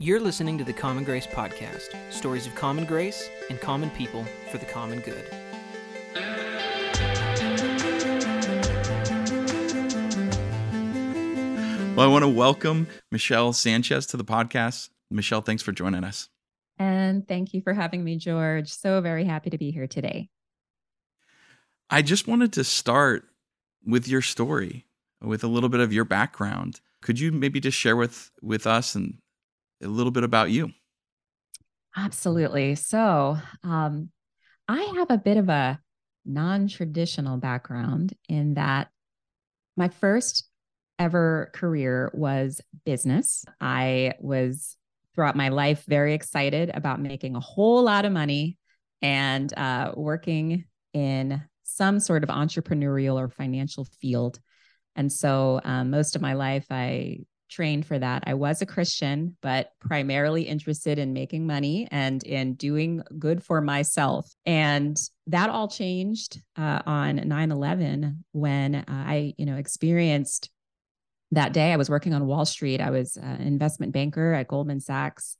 You're listening to the Common Grace Podcast stories of common grace and common people for the common good. Well, I want to welcome Michelle Sanchez to the podcast. Michelle, thanks for joining us. And thank you for having me, George. So very happy to be here today. I just wanted to start with your story, with a little bit of your background. Could you maybe just share with with us and a little bit about you? Absolutely. So, um, I have a bit of a non-traditional background in that my first ever career was business. I was throughout my life very excited about making a whole lot of money and uh, working in some sort of entrepreneurial or financial field. And so um, most of my life, I trained for that. I was a Christian, but primarily interested in making money and in doing good for myself. And that all changed uh, on 9 11 when uh, I, you know, experienced that day. I was working on Wall Street. I was an investment banker at Goldman Sachs.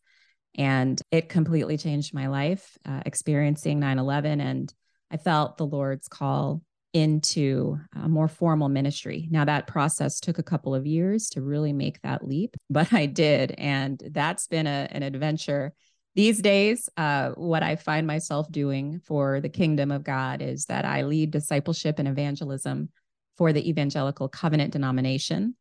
And it completely changed my life, uh, experiencing 9 11. And I felt the Lord's call into a more formal ministry. Now, that process took a couple of years to really make that leap, but I did. And that's been a, an adventure. These days, uh, what I find myself doing for the kingdom of God is that I lead discipleship and evangelism for the Evangelical Covenant denomination,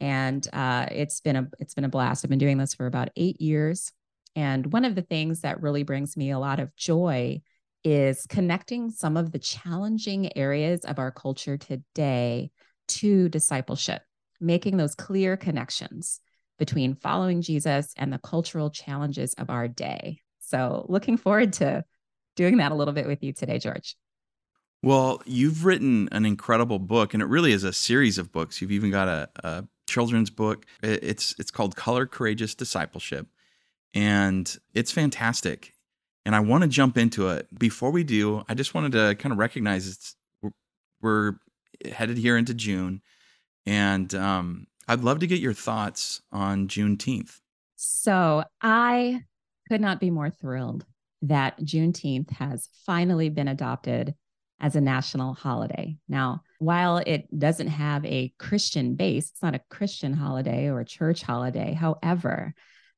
and uh, it's been a it's been a blast. I've been doing this for about eight years, and one of the things that really brings me a lot of joy is connecting some of the challenging areas of our culture today to discipleship, making those clear connections between following Jesus and the cultural challenges of our day. So, looking forward to doing that a little bit with you today, George. Well, you've written an incredible book, and it really is a series of books. You've even got a, a children's book. It's it's called Color Courageous Discipleship, and it's fantastic and I want to jump into it. Before we do, I just wanted to kind of recognize it's we're, headed here into June, and um, I'd love to get your thoughts on Juneteenth. So I could not be more thrilled that Juneteenth has finally been adopted as a national holiday. Now, while it doesn't have a Christian base, it's not a Christian holiday or a church holiday. However,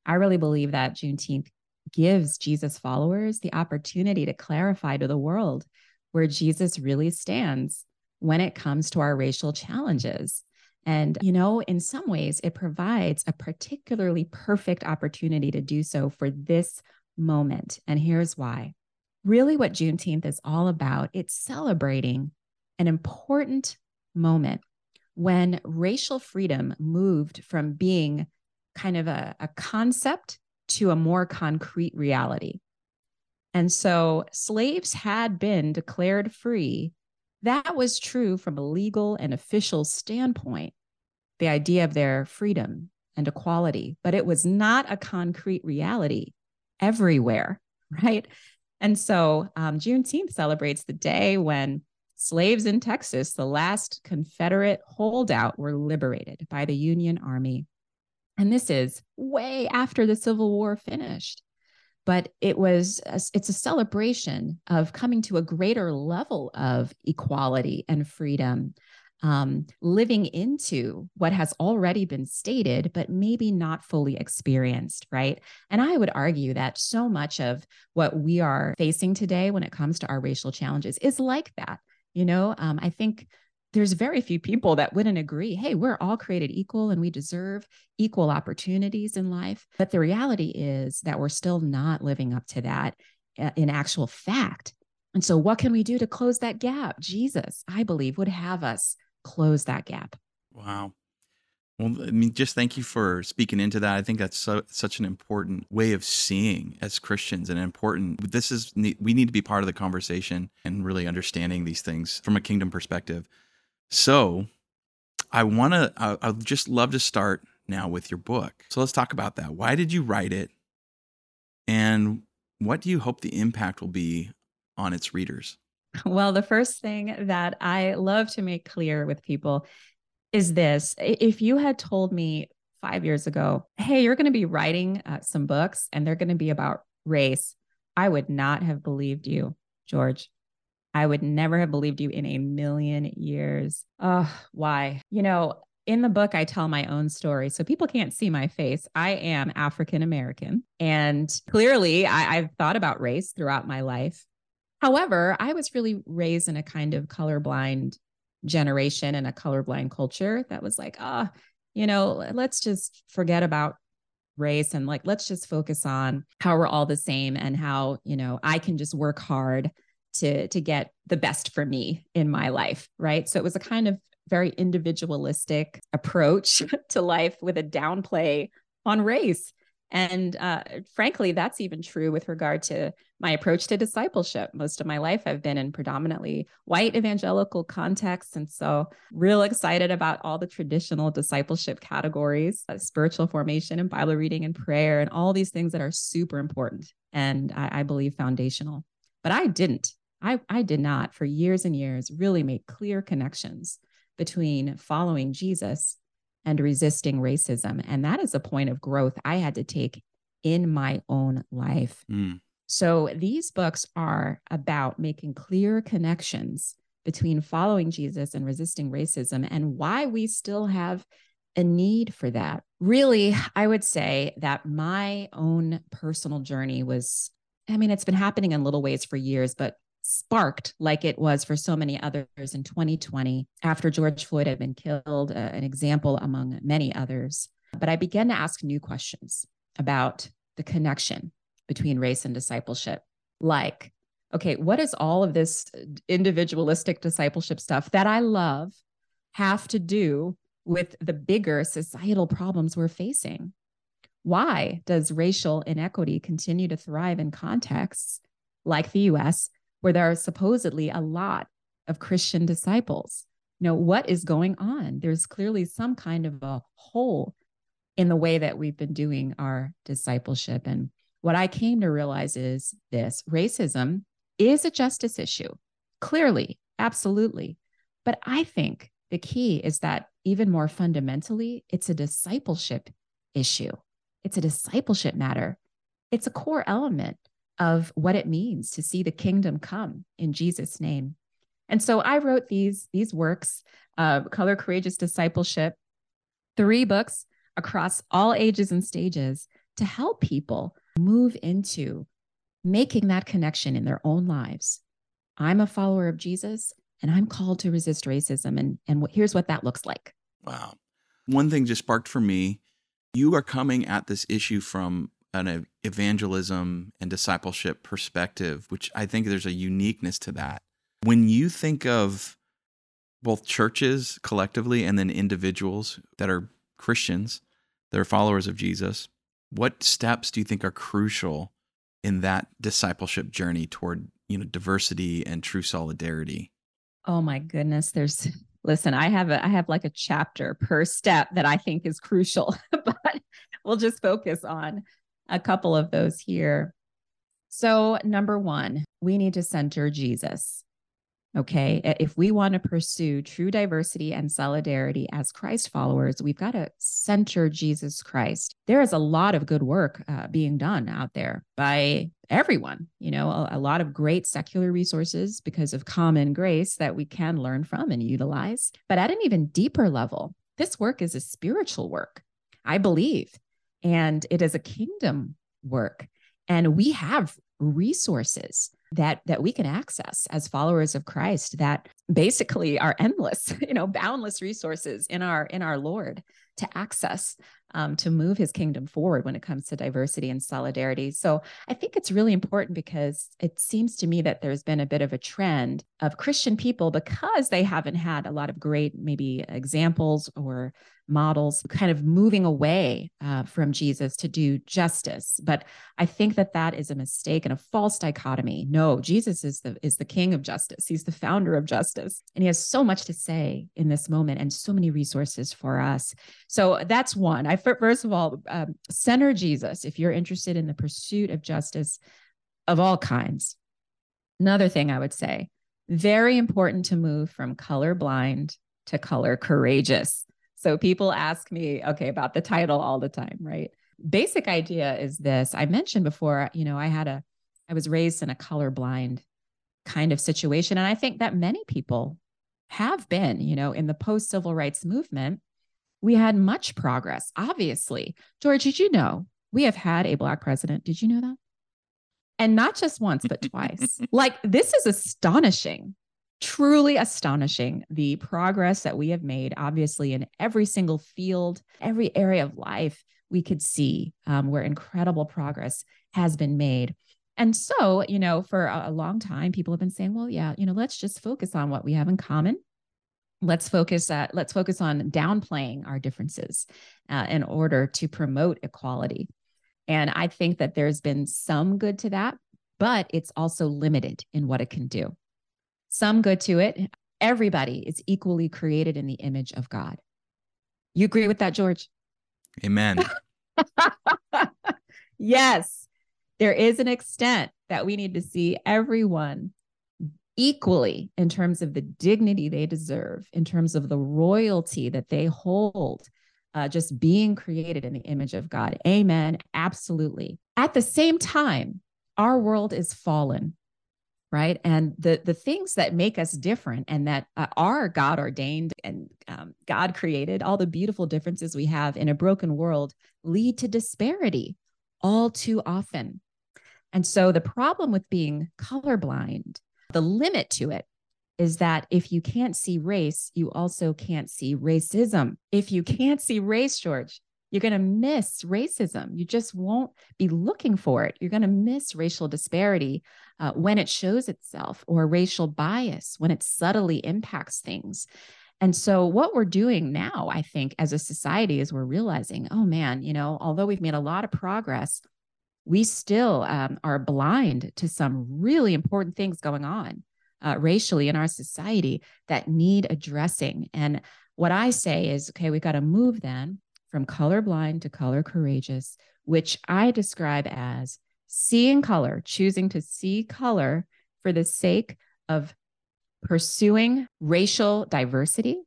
I really believe that Juneteenth gives Jesus followers the opportunity to clarify to the world where Jesus really stands when it comes to our racial challenges. And, you know, in some ways, it provides a particularly perfect opportunity to do so for this moment. And here's why. Really, what Juneteenth is all about, it's celebrating an important moment when racial freedom moved from being kind of a, a concept to a more concrete reality. And so slaves had been declared free. That was true from a legal and official standpoint, the idea of their freedom and equality, but it was not a concrete reality everywhere, right? And so um, Juneteenth celebrates the day when slaves in Texas, the last Confederate holdout, were liberated by the Union Army and this is way after the Civil War finished. But it was, a, it's a celebration of coming to a greater level of equality and freedom, um, living into what has already been stated, but maybe not fully experienced, right? And I would argue that so much of what we are facing today when it comes to our racial challenges is like that. You know, um, I think there's very few people that wouldn't agree hey we're all created equal and we deserve equal opportunities in life. But the reality is that we're still not living up to that uh, in actual fact. And so what can we do to close that gap? Jesus i believe would have us close that gap. Wow. Well i mean just thank you for speaking into that. I think that's so, such an important way of seeing as christians and important this is we need to be part of the conversation and really understanding these things from a kingdom perspective so I want to, I'd just love to start now with your book. So let's talk about that. Why did you write it? And what do you hope the impact will be on its readers? Well, the first thing that I love to make clear with people is this if you had told me five years ago, hey, you're going to be writing uh, some books and they're going to be about race, I would not have believed you, George. I would never have believed you in a million years. Oh, why? You know, in the book, I tell my own story. So people can't see my face. I am African American. And clearly, I, have thought about race throughout my life. However, I was really raised in a kind of colorblind generation and a colorblind culture that was like, ah, oh, you know, let's just forget about race and like, let's just focus on how we're all the same and how, you know, I can just work hard to to get the best for me in my life right so it was a kind of very individualistic approach to life with a downplay on race and uh, frankly, that's even true with regard to my approach to discipleship. Most of my life, I've been in predominantly white evangelical contexts. And so, real excited about all the traditional discipleship categories uh, spiritual formation and Bible reading and prayer, and all these things that are super important and I, I believe foundational. But I didn't. I, I did not, for years and years, really make clear connections between following Jesus and resisting racism. And that is a point of growth I had to take in my own life. Mm. So these books are about making clear connections between following Jesus and resisting racism and why we still have a need for that. Really, I would say that my own personal journey was, I mean, it's been happening in little ways for years, but sparked like it was for so many others in 2020 after George Floyd had been killed, uh, an example among many others. But I began to ask new questions about the connection between race and discipleship. Like, okay, what does all of this individualistic discipleship stuff that I love have to do with the bigger societal problems we're facing? Why does racial inequity continue to thrive in contexts like the US where there are supposedly a lot of Christian disciples. You know, what is going on? There's clearly some kind of a hole in the way that we've been doing our discipleship. And what I came to realize is this racism is a justice issue, clearly, absolutely. But I think the key is that even more fundamentally, it's a discipleship issue. It's a discipleship matter. It's a core element of what it means to see the kingdom come in Jesus' name. And so I wrote these, these works, uh, Color Courageous Discipleship, three books across all ages and stages to help people move into making that connection in their own lives. I'm a follower of Jesus and I'm called to resist racism. And, and here's what that looks like. Wow. One thing just sparked for me you are coming at this issue from an evangelism and discipleship perspective, which I think there's a uniqueness to that. When you think of both churches collectively and then individuals that are Christians, that are followers of Jesus, what steps do you think are crucial in that discipleship journey toward, you know, diversity and true solidarity? Oh my goodness, there's listen, I have a I have like a chapter per step that I think is crucial, but we'll just focus on a couple of those here. So, number one, we need to center Jesus. Okay. If we want to pursue true diversity and solidarity as Christ followers, we've got to center Jesus Christ. There is a lot of good work uh, being done out there by everyone, you know, a, a lot of great secular resources because of common grace that we can learn from and utilize. But at an even deeper level, this work is a spiritual work. I believe and it is a kingdom work. And we have resources that that we can access as followers of Christ that basically are endless you know boundless resources in our in our Lord to access um, to move his kingdom forward when it comes to diversity and solidarity. So I think it's really important because it seems to me that there's been a bit of a trend of Christian people because they haven't had a lot of great maybe examples or models kind of moving away uh, from Jesus to do justice. But I think that that is a mistake and a false dichotomy. No, Jesus is the is the king of justice. He's the founder of justice, and he has so much to say in this moment and so many resources for us. So that's one. I first of all um, center Jesus if you're interested in the pursuit of justice of all kinds. Another thing I would say, very important to move from color blind to color courageous. So people ask me, okay, about the title all the time, right? Basic idea is this. I mentioned before, you know, I had a, I was raised in a colorblind kind of situation. And I think that many people have been, you know, in the post civil rights movement, we had much progress. Obviously, George, did you know we have had a Black president? Did you know that? And not just once, but twice. like, this is astonishing, truly astonishing the progress that we have made, obviously, in every single field, every area of life. We could see um, where incredible progress has been made. And so, you know, for a, long time, people have been saying, well, yeah, you know, let's just focus on what we have in common. Let's focus at let's focus on downplaying our differences uh, in order to promote equality. And i think that there's been some good to that but it's also limited in what it can do. Some good to it everybody is equally created in the image of god. You agree with that george? Amen. Yes there is an extent that we need to see everyone equally in terms of the dignity they deserve, in terms of the royalty that they hold, uh, just being created in the image of God. Amen. Absolutely. At the same time, our world is fallen right and the the things that make us different and that uh, are god ordained and um, god created all the beautiful differences we have in a broken world lead to disparity all too often and so the problem with being colorblind the limit to it is that if you can't see race, you also can't see racism. If you can't see race, George, you're going to miss racism. You just won't be looking for it. You're going to miss racial disparity uh, when it shows itself or racial bias when it subtly impacts things. And so, what we're doing now, I think, as a society, is we're realizing, oh man, you know, although we've made a lot of progress, we still um, are blind to some really important things going on uh, racially in our society that need addressing. And what I say is, okay, we've got to move then from colorblind to color courageous, which I describe as seeing color, choosing to see color for the sake of pursuing racial diversity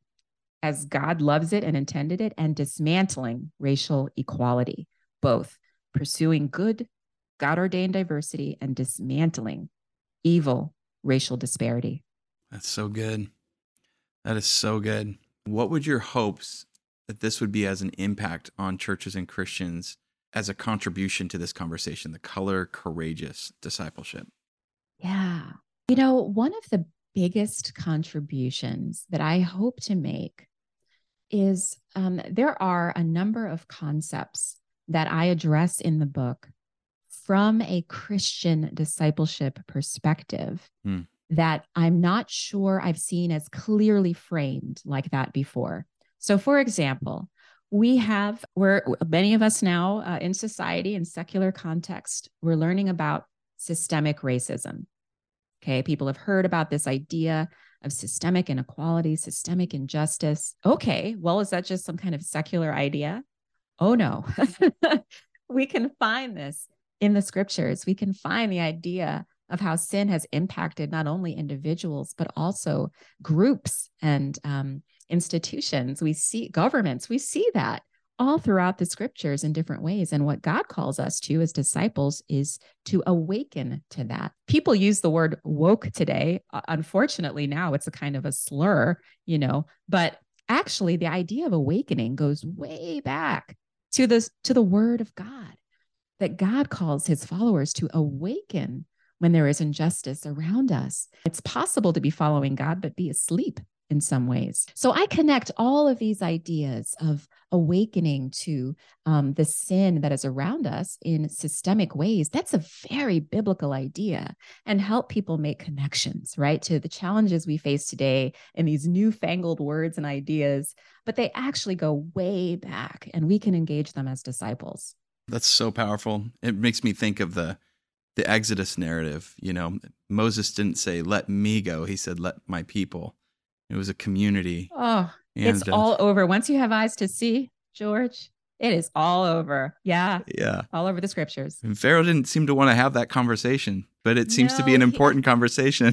as God loves it and intended it, and dismantling racial equality, both pursuing good, God ordained diversity and dismantling evil racial disparity. That's so good. That is so good. What would your hopes that this would be as an impact on churches and Christians as a contribution to this conversation, the color courageous discipleship? Yeah. You know, one of the biggest contributions that I hope to make is um, there are a number of concepts that I address in the book from a Christian discipleship perspective hmm. that I'm not sure I've seen as clearly framed like that before. So, for example, we have, we're many of us now uh, in society in secular context, we're learning about systemic racism. Okay, people have heard about this idea of systemic inequality, systemic injustice. Okay, well, is that just some kind of secular idea? Oh no, we can find this in the scriptures. We can find the idea of how sin has impacted not only individuals, but also groups and um, institutions. We see governments, we see that all throughout the scriptures in different ways. And what God calls us to as disciples is to awaken to that. People use the word woke today. Unfortunately, now it's a kind of a slur, you know, but actually the idea of awakening goes way back to this to the word of God that God calls his followers to awaken when there is injustice around us. It's possible to be following God but be asleep in some ways. So I connect all of these ideas of awakening to um, the sin that is around us in systemic ways. That's a very biblical idea and help people make connections, right, to the challenges we face today in these newfangled words and ideas, but they actually go way back and we can engage them as disciples. That's so powerful. It makes me think of the the Exodus narrative. You know, Moses didn't say, "Let me go." He said, "Let my people." It was a community. Oh, and, it's uh, all over. Once you have eyes to see, George, it is all over. Yeah. Yeah. All over the scriptures. And Pharaoh didn't seem to want to have that conversation, but it seems no, to be an important he... conversation.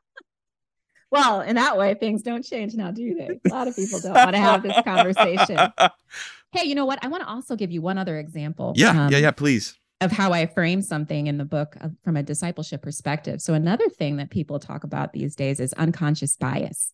well, in that way, things don't change now, do they? A lot of people don't want to have this conversation. Hey, you know what? I want to also give you one other example. Yeah, um, yeah, yeah, please. Of how I frame something in the book from a discipleship perspective. So, another thing that people talk about these days is unconscious bias.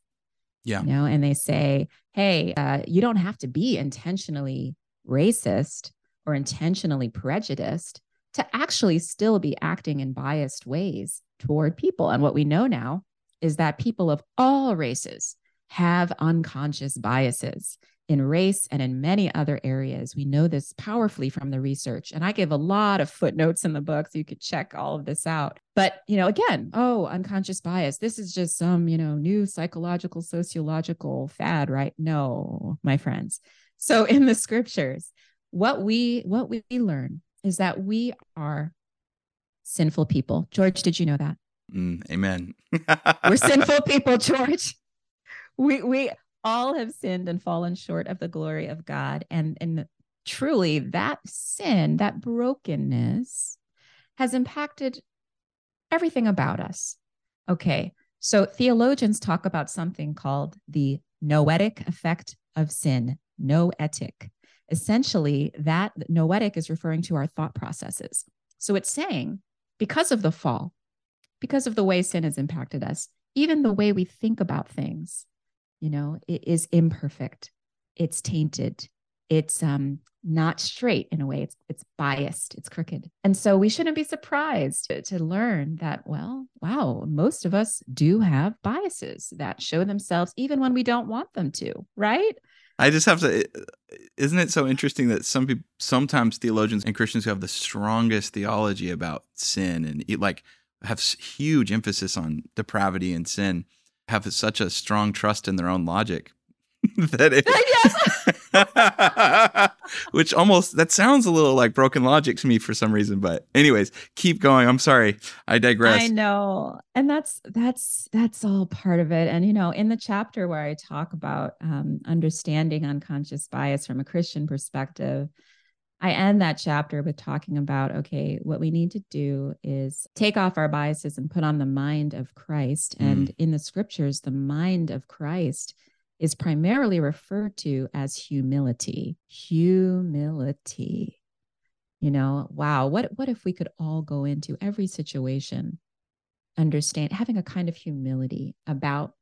Yeah. You know, and they say, hey, uh, you don't have to be intentionally racist or intentionally prejudiced to actually still be acting in biased ways toward people. And what we know now is that people of all races have unconscious biases in race and in many other areas. We know this powerfully from the research. And I give a lot of footnotes in the book so you could check all of this out. But, you know, again, oh, unconscious bias. This is just some, you know, new psychological, sociological fad, right? No, my friends. So in the scriptures, what we what we learn is that we are sinful people. George, did you know that? Mm, amen. We're sinful people, George. We we all have sinned and fallen short of the glory of God. And, and truly, that sin, that brokenness has impacted everything about us. Okay. So theologians talk about something called the noetic effect of sin, noetic. Essentially, that noetic is referring to our thought processes. So it's saying because of the fall, because of the way sin has impacted us, even the way we think about things, you know it is imperfect. It's tainted. It's um not straight in a way. It's it's biased. It's crooked. And so we shouldn't be surprised to, to learn that well wow most of us do have biases that show themselves even when we don't want them to right? I just have to. Isn't it so interesting that some people, sometimes theologians and Christians who have the strongest theology about sin and like have huge emphasis on depravity and sin have such a strong trust in their own logic that it which almost that sounds a little like broken logic to me for some reason but anyways keep going. I'm sorry. I digress. I know. And that's that's that's all part of it. And you know in the chapter where i talk about um, understanding unconscious bias from a christian perspective I end that chapter with talking about okay, what we need to do is take off our biases and put on the mind of Christ. Mm. And in the scriptures, the mind of Christ is primarily referred to as humility. Humility. You know, wow, what what if we could all go into every situation understand having a kind of humility about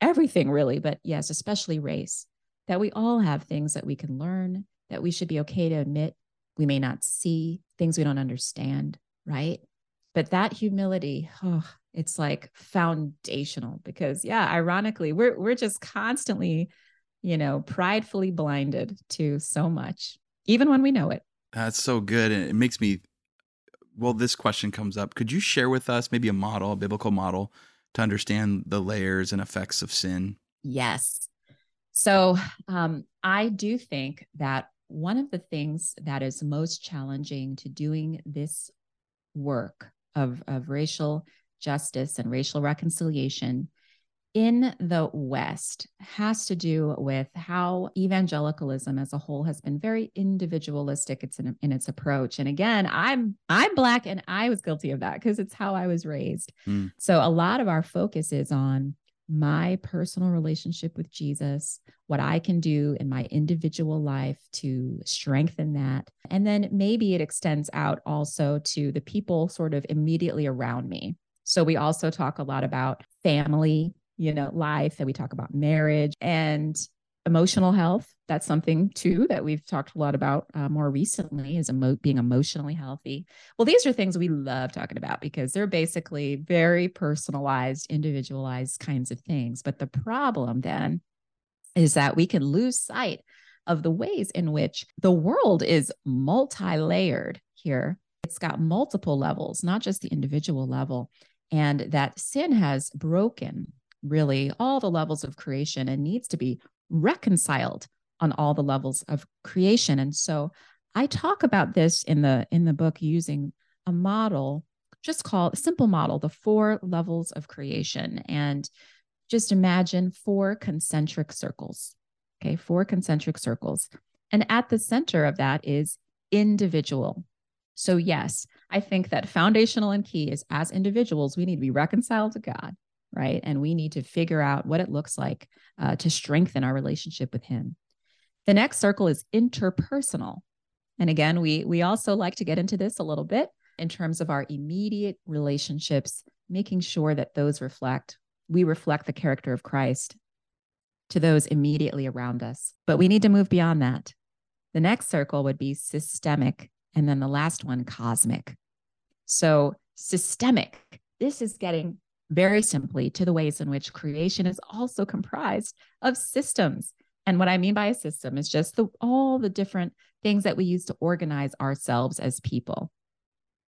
everything really, but yes, especially race. That we all have things that we can learn that we should be okay to admit we may not see things we don't understand, right? But that humility, oh, it's like foundational because yeah, ironically, we're we're just constantly, you know, pridefully blinded to so much, even when we know it. That's so good. And it makes me well, this question comes up. Could you share with us maybe a model, a biblical model to understand the layers and effects of sin? Yes. So um, I do think that one of the things that is most challenging to doing this work of, of racial justice and racial reconciliation in the West has to do with how evangelicalism as a whole has been very individualistic it's in, in its approach. And again, I'm I'm black and I was guilty of that because it's how I was raised. Mm. So a lot of our focus is on my personal relationship with Jesus, what I can do in my individual life to strengthen that. And then maybe it extends out also to the people sort of immediately around me. So we also talk a lot about family, you know, life, and we talk about marriage and emotional health. That's something too that we've talked a lot about uh, more recently is emo- being emotionally healthy. Well these are things we love talking about because they're basically very personalized individualized kinds of things. But the problem then is that we can lose sight of the ways in which the world is multi-layered here. It's got multiple levels not just the individual level. And that sin has broken really all the levels of creation and needs to be reconciled on all the levels of creation. And so i talk about this in the in the book using a model just called a simple model the four levels of creation and just imagine four concentric circles okay? Four concentric circles. And at the center of that is individual. So yes i think that foundational and key is as individuals we need to be reconciled to god right? And we need to figure out what it looks like uh, to strengthen our relationship with Him. The next circle is interpersonal. And again, we we also like to get into this a little bit in terms of our immediate relationships, making sure that those reflect we reflect the character of Christ to those immediately around us. But we need to move beyond that. The next circle would be systemic, and then the last one, cosmic. So, systemic, this is getting very simply to the ways in which creation is also comprised of systems. And what I mean by a system is just the, all the different things that we use to organize ourselves as people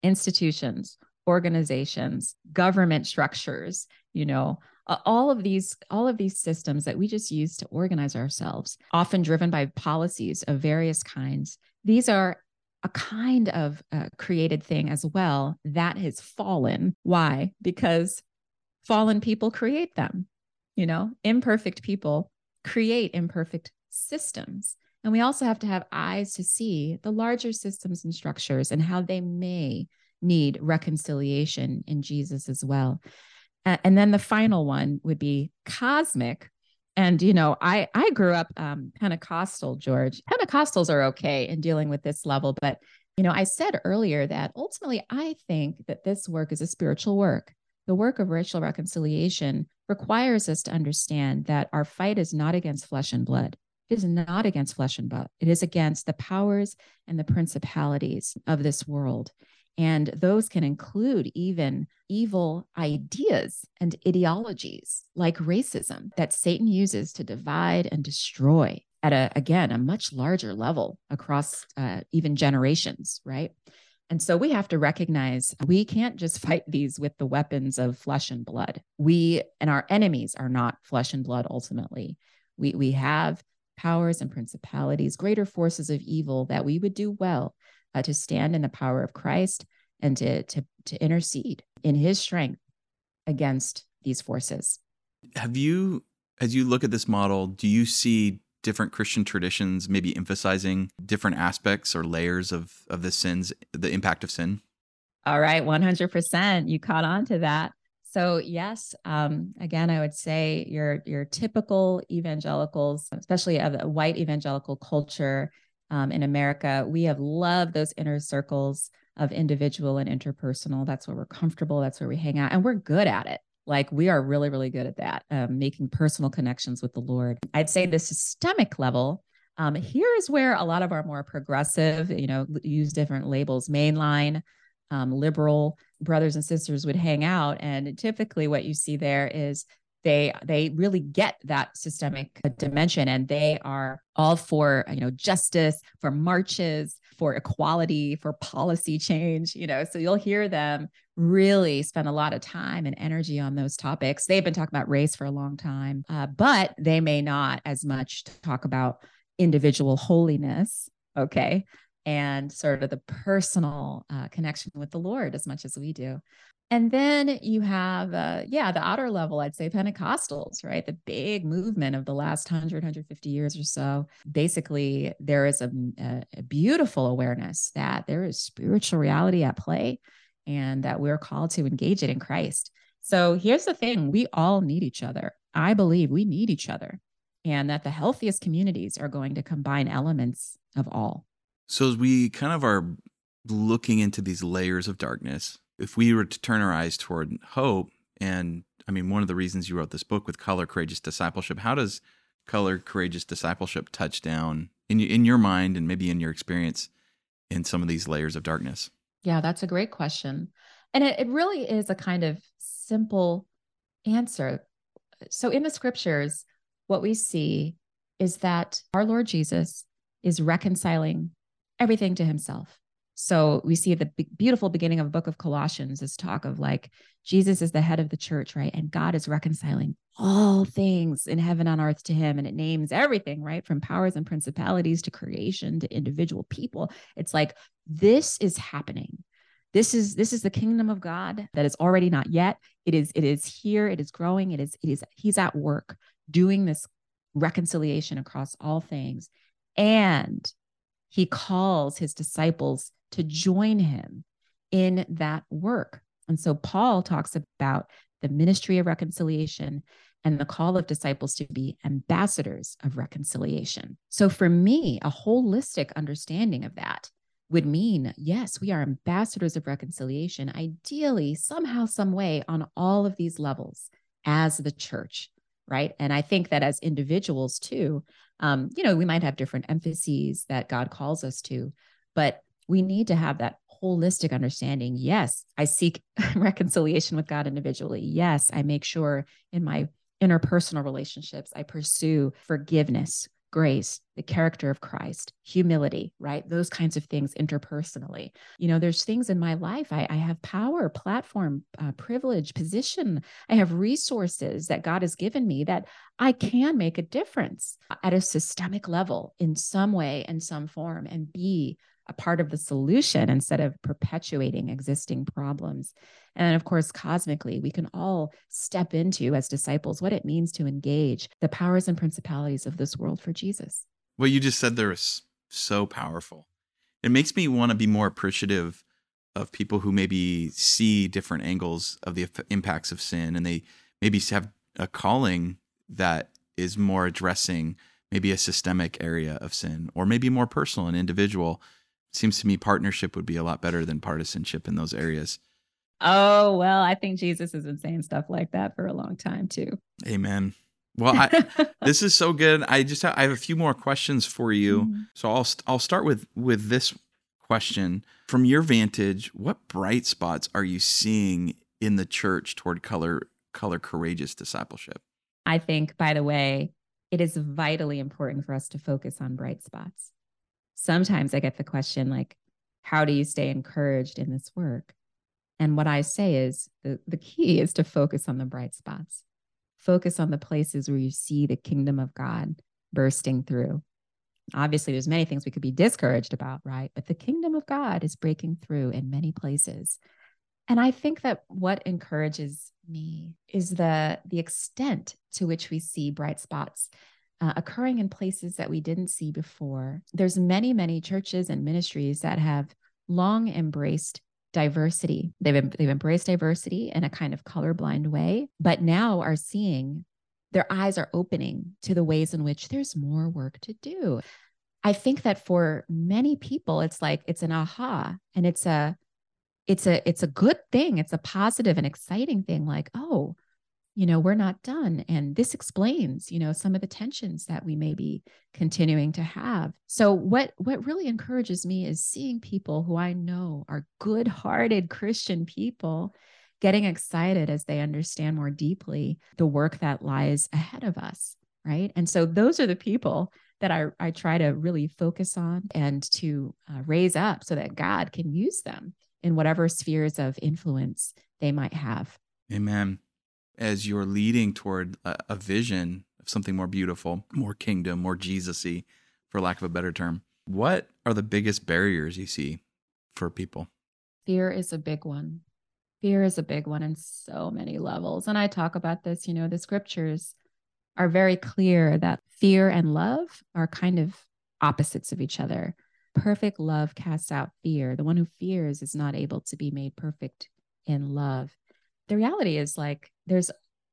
institutions, organizations, government structures, you know, all of these all of these systems that we just use to organize ourselves, often driven by policies of various kinds. These are a kind of uh, created thing as well that has fallen. Why? Because fallen people create them. You know, imperfect people create imperfect systems. And we also have to have eyes to see the larger systems and structures and how they may need reconciliation in Jesus as well. And then the final one would be cosmic. And you know, I I grew up um, Pentecostal, George. Pentecostals are okay in dealing with this level, but you know, I said earlier that ultimately I think that this work is a spiritual work. The work of racial reconciliation requires us to understand that our fight is not against flesh and blood. It is not against flesh and blood. It is against the powers and the principalities of this world. And those can include even evil ideas and ideologies like racism that Satan uses to divide and destroy at a, again, a much larger level across uh, even generations, right? And so we have to recognize we can't just fight these with the weapons of flesh and blood. We and our enemies are not flesh and blood ultimately. We, we have powers and principalities, greater forces of evil that we would do well uh, to stand in the power of Christ and to, to, to intercede in his strength against these forces. Have you, as you look at this model, do you see different Christian traditions maybe emphasizing different aspects or layers of, of the sins, the impact of sin? All right, 100%. You caught on to that. So yes, um, again, I would say your your typical evangelicals, especially of white evangelical culture, um, in America, we have loved those inner circles of individual and interpersonal. That's where we're comfortable. That's where we hang out, and we're good at it. Like we are really, really good at that, um, making personal connections with the Lord. I'd say the systemic level. Um, here is where a lot of our more progressive, you know, use different labels, mainline, um, liberal brothers and sisters would hang out. And typically, what you see there is they they really get that systemic dimension and they are all for you know justice for marches for equality for policy change you know so you'll hear them really spend a lot of time and energy on those topics. They've been talking about race for a long time uh, but they may not as much talk about individual holiness okay and sort of the personal uh, connection with the lord as much as we do and then you have, uh, yeah, the outer level, I'd say Pentecostals, right? The big movement of the last 100, 150 years or so. Basically, there is a, a, a beautiful awareness that there is spiritual reality at play and that we're called to engage it in Christ. So here's the thing we all need each other. I believe we need each other and that the healthiest communities are going to combine elements of all. So as we kind of are looking into these layers of darkness, if we were to turn our eyes toward hope, and I mean, one of the reasons you wrote this book with Color Courageous Discipleship, how does Color Courageous Discipleship touch down in in your mind and maybe in your experience in some of these layers of darkness? Yeah, that's a great question. And it, it really is a kind of simple answer. So in the scriptures, what we see is that our Lord Jesus is reconciling everything to himself. So we see the beautiful beginning of the book of Colossians, is talk of like Jesus is the head of the church, right? And God is reconciling all things in heaven on earth to him. And it names everything, right? From powers and principalities to creation to individual people. It's like this is happening. This is this is the kingdom of God that is already not yet. It is it is here, it is growing, it is it is he's at work doing this reconciliation across all things. And he calls his disciples to join him in that work. And so Paul talks about the ministry of reconciliation, and the call of disciples to be ambassadors of reconciliation. So, for me, a holistic understanding of that would mean yes, we are ambassadors of reconciliation, ideally, somehow, some way on all of these levels as the church, right? And I think that as individuals too, um, you know, we might have different emphases that God calls us to, but we need to have that holistic understanding. Yes, I seek reconciliation with God individually. Yes, I make sure in my interpersonal relationships, I pursue forgiveness, grace, the character of Christ, humility, right? Those kinds of things interpersonally. You know, there's things in my life. I, I have power, platform, uh, privilege, position. I have resources that God has given me that I can make a difference at a systemic level in some way, in some form, and be a part of the solution instead of perpetuating existing problems. And of course, cosmically, we can all step into as disciples what it means to engage the powers and principalities of this world for Jesus. What you just said there is so powerful. It makes me want to be more appreciative of people who maybe see different angles of the impacts of sin and they maybe have a calling that is more addressing maybe a systemic area of sin or maybe more personal and individual seems to me partnership would be a lot better than partisanship in those areas. Oh, well, I think Jesus has been saying stuff like that for a long time too. Amen. Well, I, this is so good. I just have, I have a few more questions for you. Mm-hmm. So I'll I'll start with with this question. From your vantage, what bright spots are you seeing in the church toward color color courageous discipleship? I think by the way, it is vitally important for us to focus on bright spots sometimes I get the question like, how do you stay encouraged in this work? And what I say is the, the key is to focus on the bright spots, focus on the places where you see the kingdom of God bursting through. Obviously, there's many things we could be discouraged about, right? But the kingdom of God is breaking through in many places. And I think that what encourages me is the the extent to which we see bright spots uh, occurring in places that we didn't see before. There's many, many churches and ministries that have long embraced diversity. They've they've embraced diversity in a kind of colorblind way, but now are seeing their eyes are opening to the ways in which there's more work to do. I think that for many people it's like it's an aha and it's a it's a it's a good thing. It's a positive and exciting thing like, "Oh, you know we're not done and this explains you know some of the tensions that we may be continuing to have. So what what really encourages me is seeing people who i know are good-hearted christian people getting excited as they understand more deeply the work that lies ahead of us right? And so those are the people that i, I try to really focus on and to uh, raise up so that god can use them in whatever spheres of influence they might have. Amen as you're leading toward a, a vision of something more beautiful, more kingdom, more Jesusy, for lack of a better term. What are the biggest barriers you see for people? Fear is a big one. Fear is a big one in so many levels. And I talk about this, you know, the scriptures are very clear that fear and love are kind of opposites of each other. Perfect love casts out fear. The one who fears is not able to be made perfect in love the reality is like there's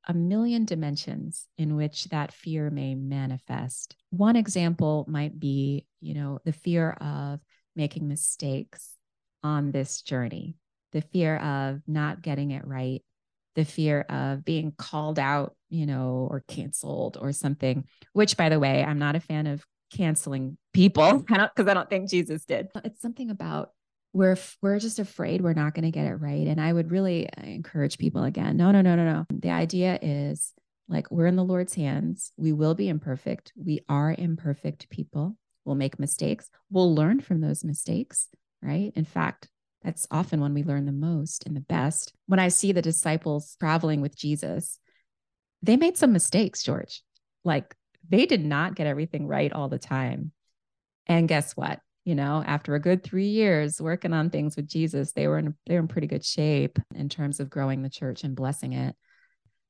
a million dimensions in which that fear may manifest. One example might be, you know, the fear of making mistakes on this journey, the fear of not getting it right, the fear of being called out, you know, or canceled or something, which by the way, I'm not a fan of canceling people because I don't think Jesus did. It's something about we're we're just afraid we're not going to get it right and i would really uh, encourage people again no no no no no. The idea is like we're in the lord's hands. We will be imperfect. We are imperfect people. We'll make mistakes. We'll learn from those mistakes right? In fact that's often when we learn the most and the best. When i see the disciples traveling with jesus they made some mistakes george. Like they did not get everything right all the time. And guess what you know after a good three years working on things with jesus they were in they were in pretty good shape in terms of growing the church and blessing it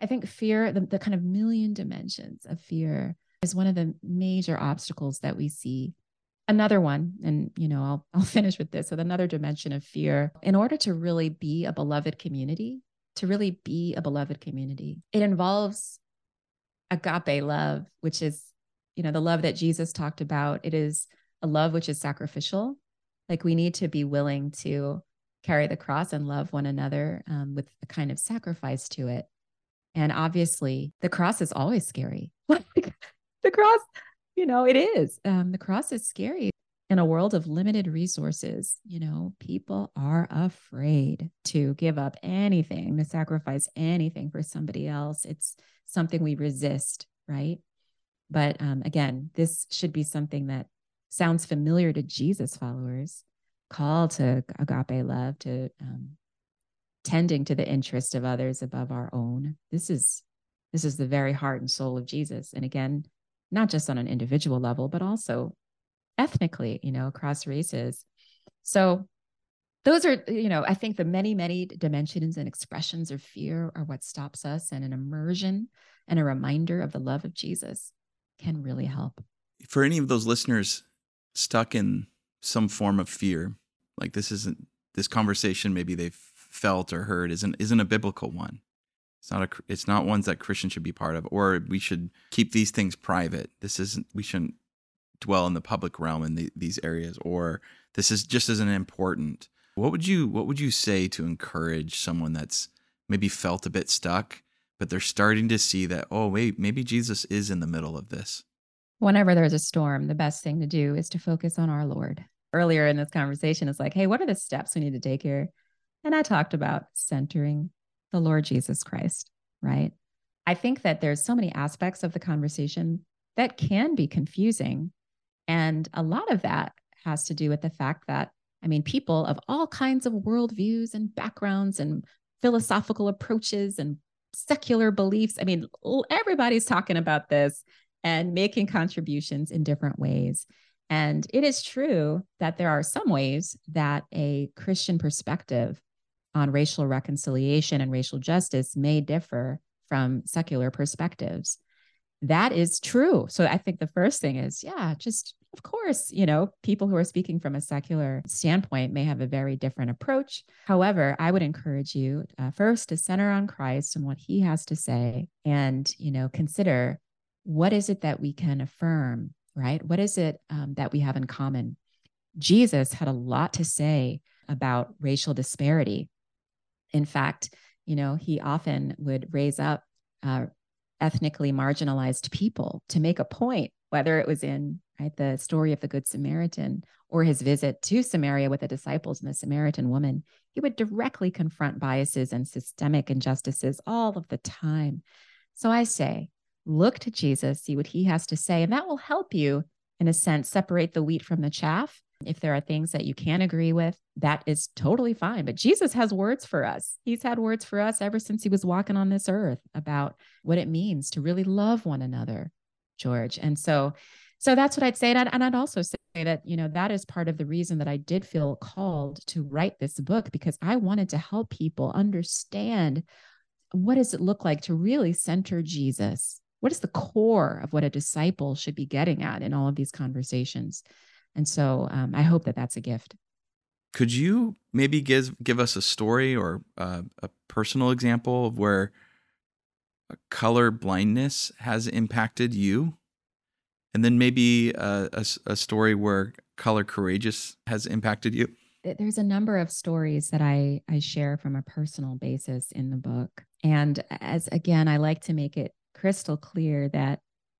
i think fear the, the kind of million dimensions of fear is one of the major obstacles that we see another one and you know I'll, I'll finish with this with another dimension of fear in order to really be a beloved community to really be a beloved community. It involves agape love, which is, you know, the love that Jesus talked about. It is a love which is sacrificial. Like we need to be willing to carry the cross and love one another um, with a kind of sacrifice to it. And obviously, the cross is always scary. the cross, you know, it is. Um, the cross is scary. In a world of limited resources, you know, people are afraid to give up anything, to sacrifice anything for somebody else. It's something we resist, right? But um, again, this should be something that sounds familiar to Jesus followers call to agape love, to um, tending to the interest of others above our own. This is this is the very heart and soul of Jesus. And again, not just on an individual level, but also ethnically, you know, across races. So those are, you know, I think the many, many dimensions and expressions of fear are what stops us, and an immersion and a reminder of the love of Jesus can really help. For any of those listeners stuck in some form of fear, like this isn't this conversation maybe they've felt or heard isn't isn't a biblical one. It's not a it's not ones that Christians should be part of, or we should keep these things private. This isn't we shouldn't dwell in the public realm in the, these areas, or this is just an important. What would you what would you say to encourage someone that's maybe felt a bit stuck, but they're starting to see that oh wait maybe Jesus is in the middle of this. Whenever there's a storm, the best thing to do is to focus on our Lord. Earlier in this conversation, it's like, hey, what are the steps we need to take here? And I talked about centering the Lord Jesus Christ, right? I think that there's so many aspects of the conversation that can be confusing. And a lot of that has to do with the fact that, I mean, people of all kinds of worldviews and backgrounds and philosophical approaches and secular beliefs. I mean, everybody's talking about this and making contributions in different ways. And it is true that there are some ways that a Christian perspective on racial reconciliation and racial justice may differ from secular perspectives. That is true. So I think the first thing is, yeah, just of course, you know, people who are speaking from a secular standpoint may have a very different approach. However, I would encourage you uh, first to center on Christ and what he has to say and, you know, consider what is it that we can affirm, right? What is it um, that we have in common? Jesus had a lot to say about racial disparity in fact, you know, he often would raise up uh, ethnically marginalized people to make a point, whether it was in right the story of the Good Samaritan or his visit to Samaria with the disciples and the Samaritan woman. He would directly confront biases and systemic injustices all of the time. So I say, look to Jesus, see what he has to say, and that will help you, in a sense, separate the wheat from the chaff if there are things that you can't agree with, that is totally fine. But Jesus has words for us. He's had words for us ever since he was walking on this earth about what it means to really love one another, George. And so, so that's what I'd say. And I'd, and I'd also say that, you know, that is part of the reason that I did feel called to write this book because I wanted to help people understand what does it look like to really center Jesus? What is the core of what a disciple should be getting at in all of these conversations? And so um, I hope that that's a gift. Could you maybe give give us a story or uh, a personal example of where color blindness has impacted you, and then maybe a, a, a story where color courageous has impacted you? There's a number of stories that I I share from a personal basis in the book, and as again, I like to make it crystal clear that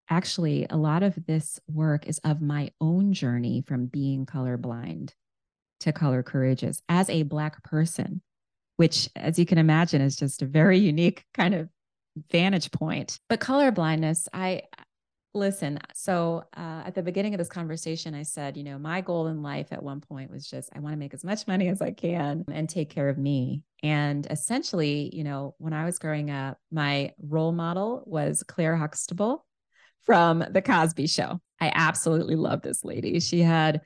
actually a lot of this work is of my own journey from being colorblind to color courageous as a black person which as you can imagine is just a very unique kind of vantage point. But color blindness i listen so uh, at the beginning of this conversation i said you know my goal in life at one point was just i want to make as much money as i can and take care of me and essentially you know when i was growing up my role model was claire huxtable from The Cosby Show. I absolutely love this lady. She had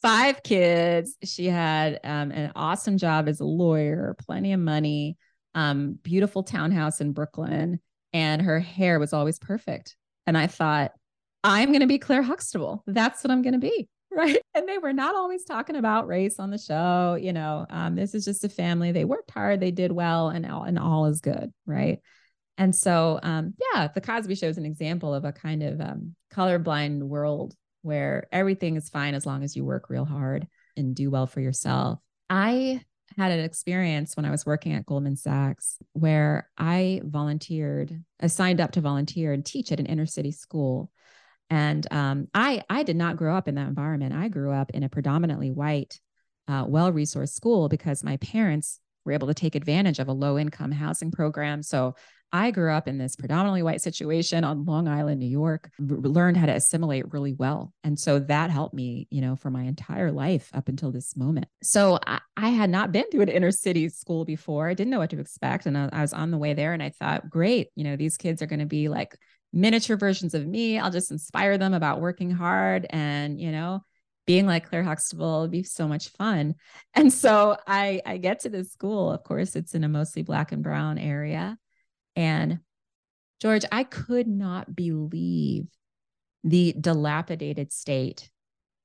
five kids. She had um, an awesome job as a lawyer, plenty of money, um, beautiful townhouse in Brooklyn, and her hair was always perfect. And I thought, I'm going to be Claire Huxtable. That's what I'm going to be. right? And they were not always talking about race on the show. You know, um, this is just a family. They worked hard, they did well, and all, and all is good, right? And so, um, yeah, the Cosby Show is an example of a kind of um, colorblind world where everything is fine as long as you work real hard and do well for yourself. I had an experience when I was working at Goldman Sachs where I volunteered, I signed up to volunteer and teach at an inner city school. And um, I I did not grow up in that environment. I grew up in a predominantly white, uh, well-resourced school because my parents were able to take advantage of a low-income housing program. So I grew up in this predominantly white situation on Long Island, New York, learned how to assimilate really well. And so that helped me, you know, for my entire life up until this moment. So I, I had not been to an inner city school before. I didn't know what to expect. And I, I was on the way there and I thought, great, you know, these kids are going to be like miniature versions of me. I'll just inspire them about working hard and, you know, being like Claire Huxtable would be so much fun. And so I I get to this school. Of course, it's in a mostly black and brown area. And George, I could not believe the dilapidated state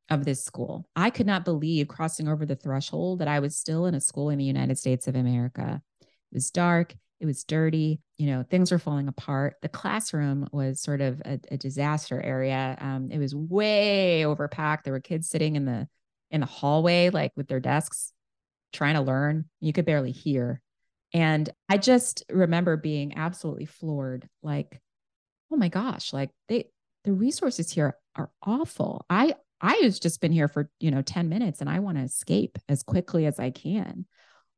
of this school. I could not believe crossing over the threshold that I was still in a school in the United States of America. It was dark, it was dirty, you know, things were falling apart. The classroom was sort of a, a disaster area. Um, it was way overpacked. There were kids sitting in the in the hallway, like with their desks, trying to learn. You could barely hear. And I just remember being absolutely floored like, oh my gosh, like they, the resources here are awful. I, I has just been here for, you know, 10 minutes and I want to escape as quickly as I can.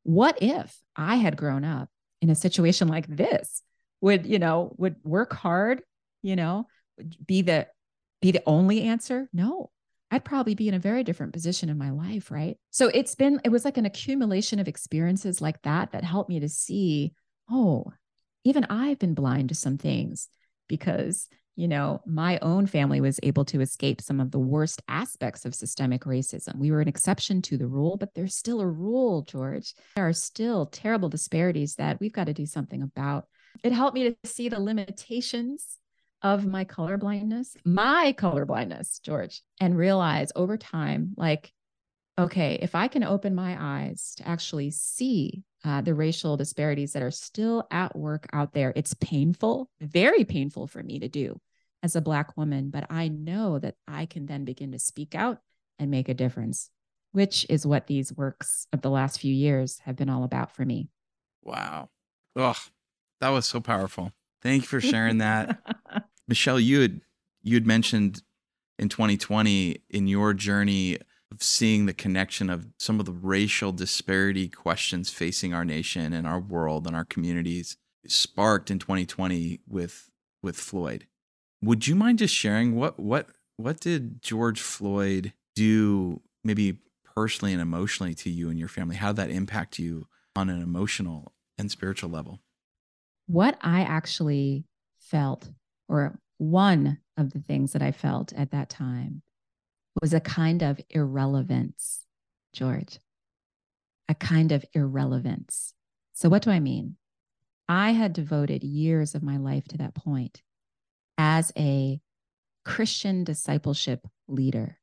What if I had grown up in a situation like this? Would, you know, would work hard, you know, be the be the only answer? No. I'd probably be in a very different position in my life, right? So it's been, it was like an accumulation of experiences like that that helped me to see, oh, even I've been blind to some things because, you know, my own family was able to escape some of the worst aspects of systemic racism. We were an exception to the rule, but there's still a rule, George. There are still terrible disparities that we've got to do something about. It helped me to see the limitations of my color blindness, my color blindness, George, and realize over time, like, okay, if I can open my eyes to actually see uh, the racial disparities that are still at work out there, it's painful, very painful for me to do as a Black woman, but I know that I can then begin to speak out and make a difference, which is what these works of the last few years have been all about for me. Wow. Oh, that was so powerful. Thank you for sharing that. Michelle, you had you had mentioned in 2020 in your journey of seeing the connection of some of the racial disparity questions facing our nation and our world and our communities sparked in 2020 with with Floyd. Would you mind just sharing what what what did George Floyd do maybe personally and emotionally to you and your family? How did that impact you on an emotional and spiritual level? What I actually felt or one of the things that I felt at that time was a kind of irrelevance, George, a kind of irrelevance. So, what do I mean? I had devoted years of my life to that point as a Christian discipleship leader,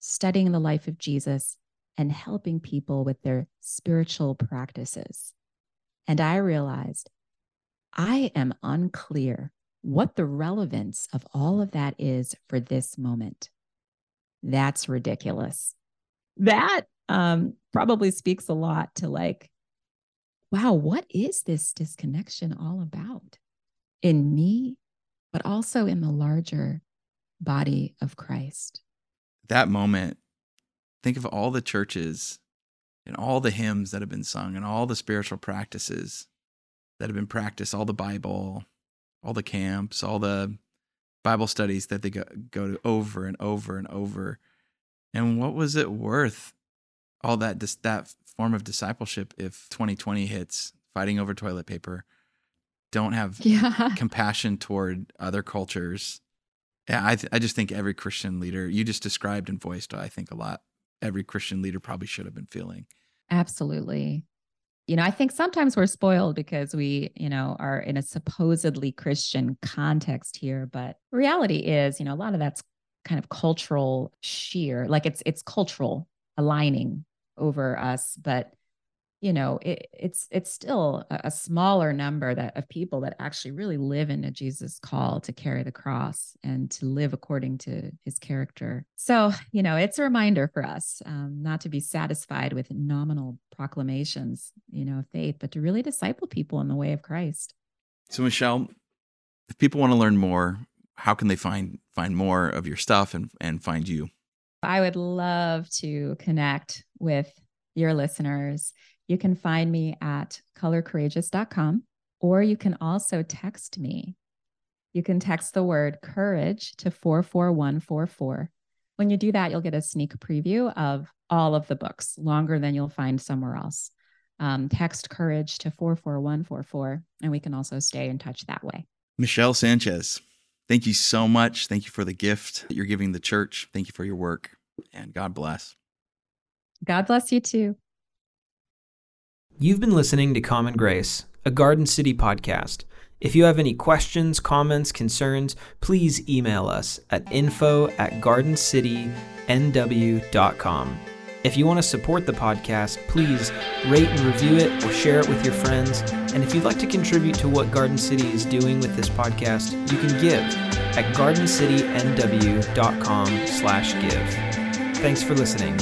studying the life of Jesus and helping people with their spiritual practices. And I realized I am unclear what the relevance of all of that is for this moment. That's ridiculous. That um, probably speaks a lot to like, wow, what is this disconnection all about in me, but also in the larger body of Christ? That moment, think of all the churches and all the hymns that have been sung and all the spiritual practices that have been practiced, all the Bible, all the camps, all the Bible studies that they go, go to over and over and over. And what was it worth all that that form of discipleship if 2020 hits fighting over toilet paper, don't have yeah. compassion toward other cultures. Yeah, I th- I just think every Christian leader you just described and voiced I think a lot every Christian leader probably should have been feeling. Absolutely you know, I think sometimes we're spoiled because we, you know, are in a supposedly Christian context here. But reality is, you know, a lot of that's kind of cultural sheer, like it's it's cultural aligning over us, but you know it, it's it's still a, a, smaller number that of people that actually really live into jesus call to carry the cross and to live according to his character. So you know it's a reminder for us um, not to be satisfied with nominal proclamations you know of faith but to really disciple people in the way of christ. So michelle if people want to learn more how can they find find more of your stuff and and find you? I would love to connect with your listeners you can find me at colorcourageous.com or you can also text me. You can text the word courage to 44144. When you do that, you'll get a sneak preview of all of the books, longer than you'll find somewhere else. Um, text courage to 44144, and we can also stay in touch that way. Michelle Sanchez, thank you so much. Thank you for the gift that you're giving the church. Thank you for your work, and God bless. God bless you too. You've been listening to Common Grace, a Garden City podcast. If you have any questions, comments, concerns, please email us at info at gardencitynw.com. If you want to support the podcast, please rate and review it or share it with your friends. And if you'd like to contribute to what Garden City is doing with this podcast, you can give at gardencitynw.com slash give. Thanks for listening.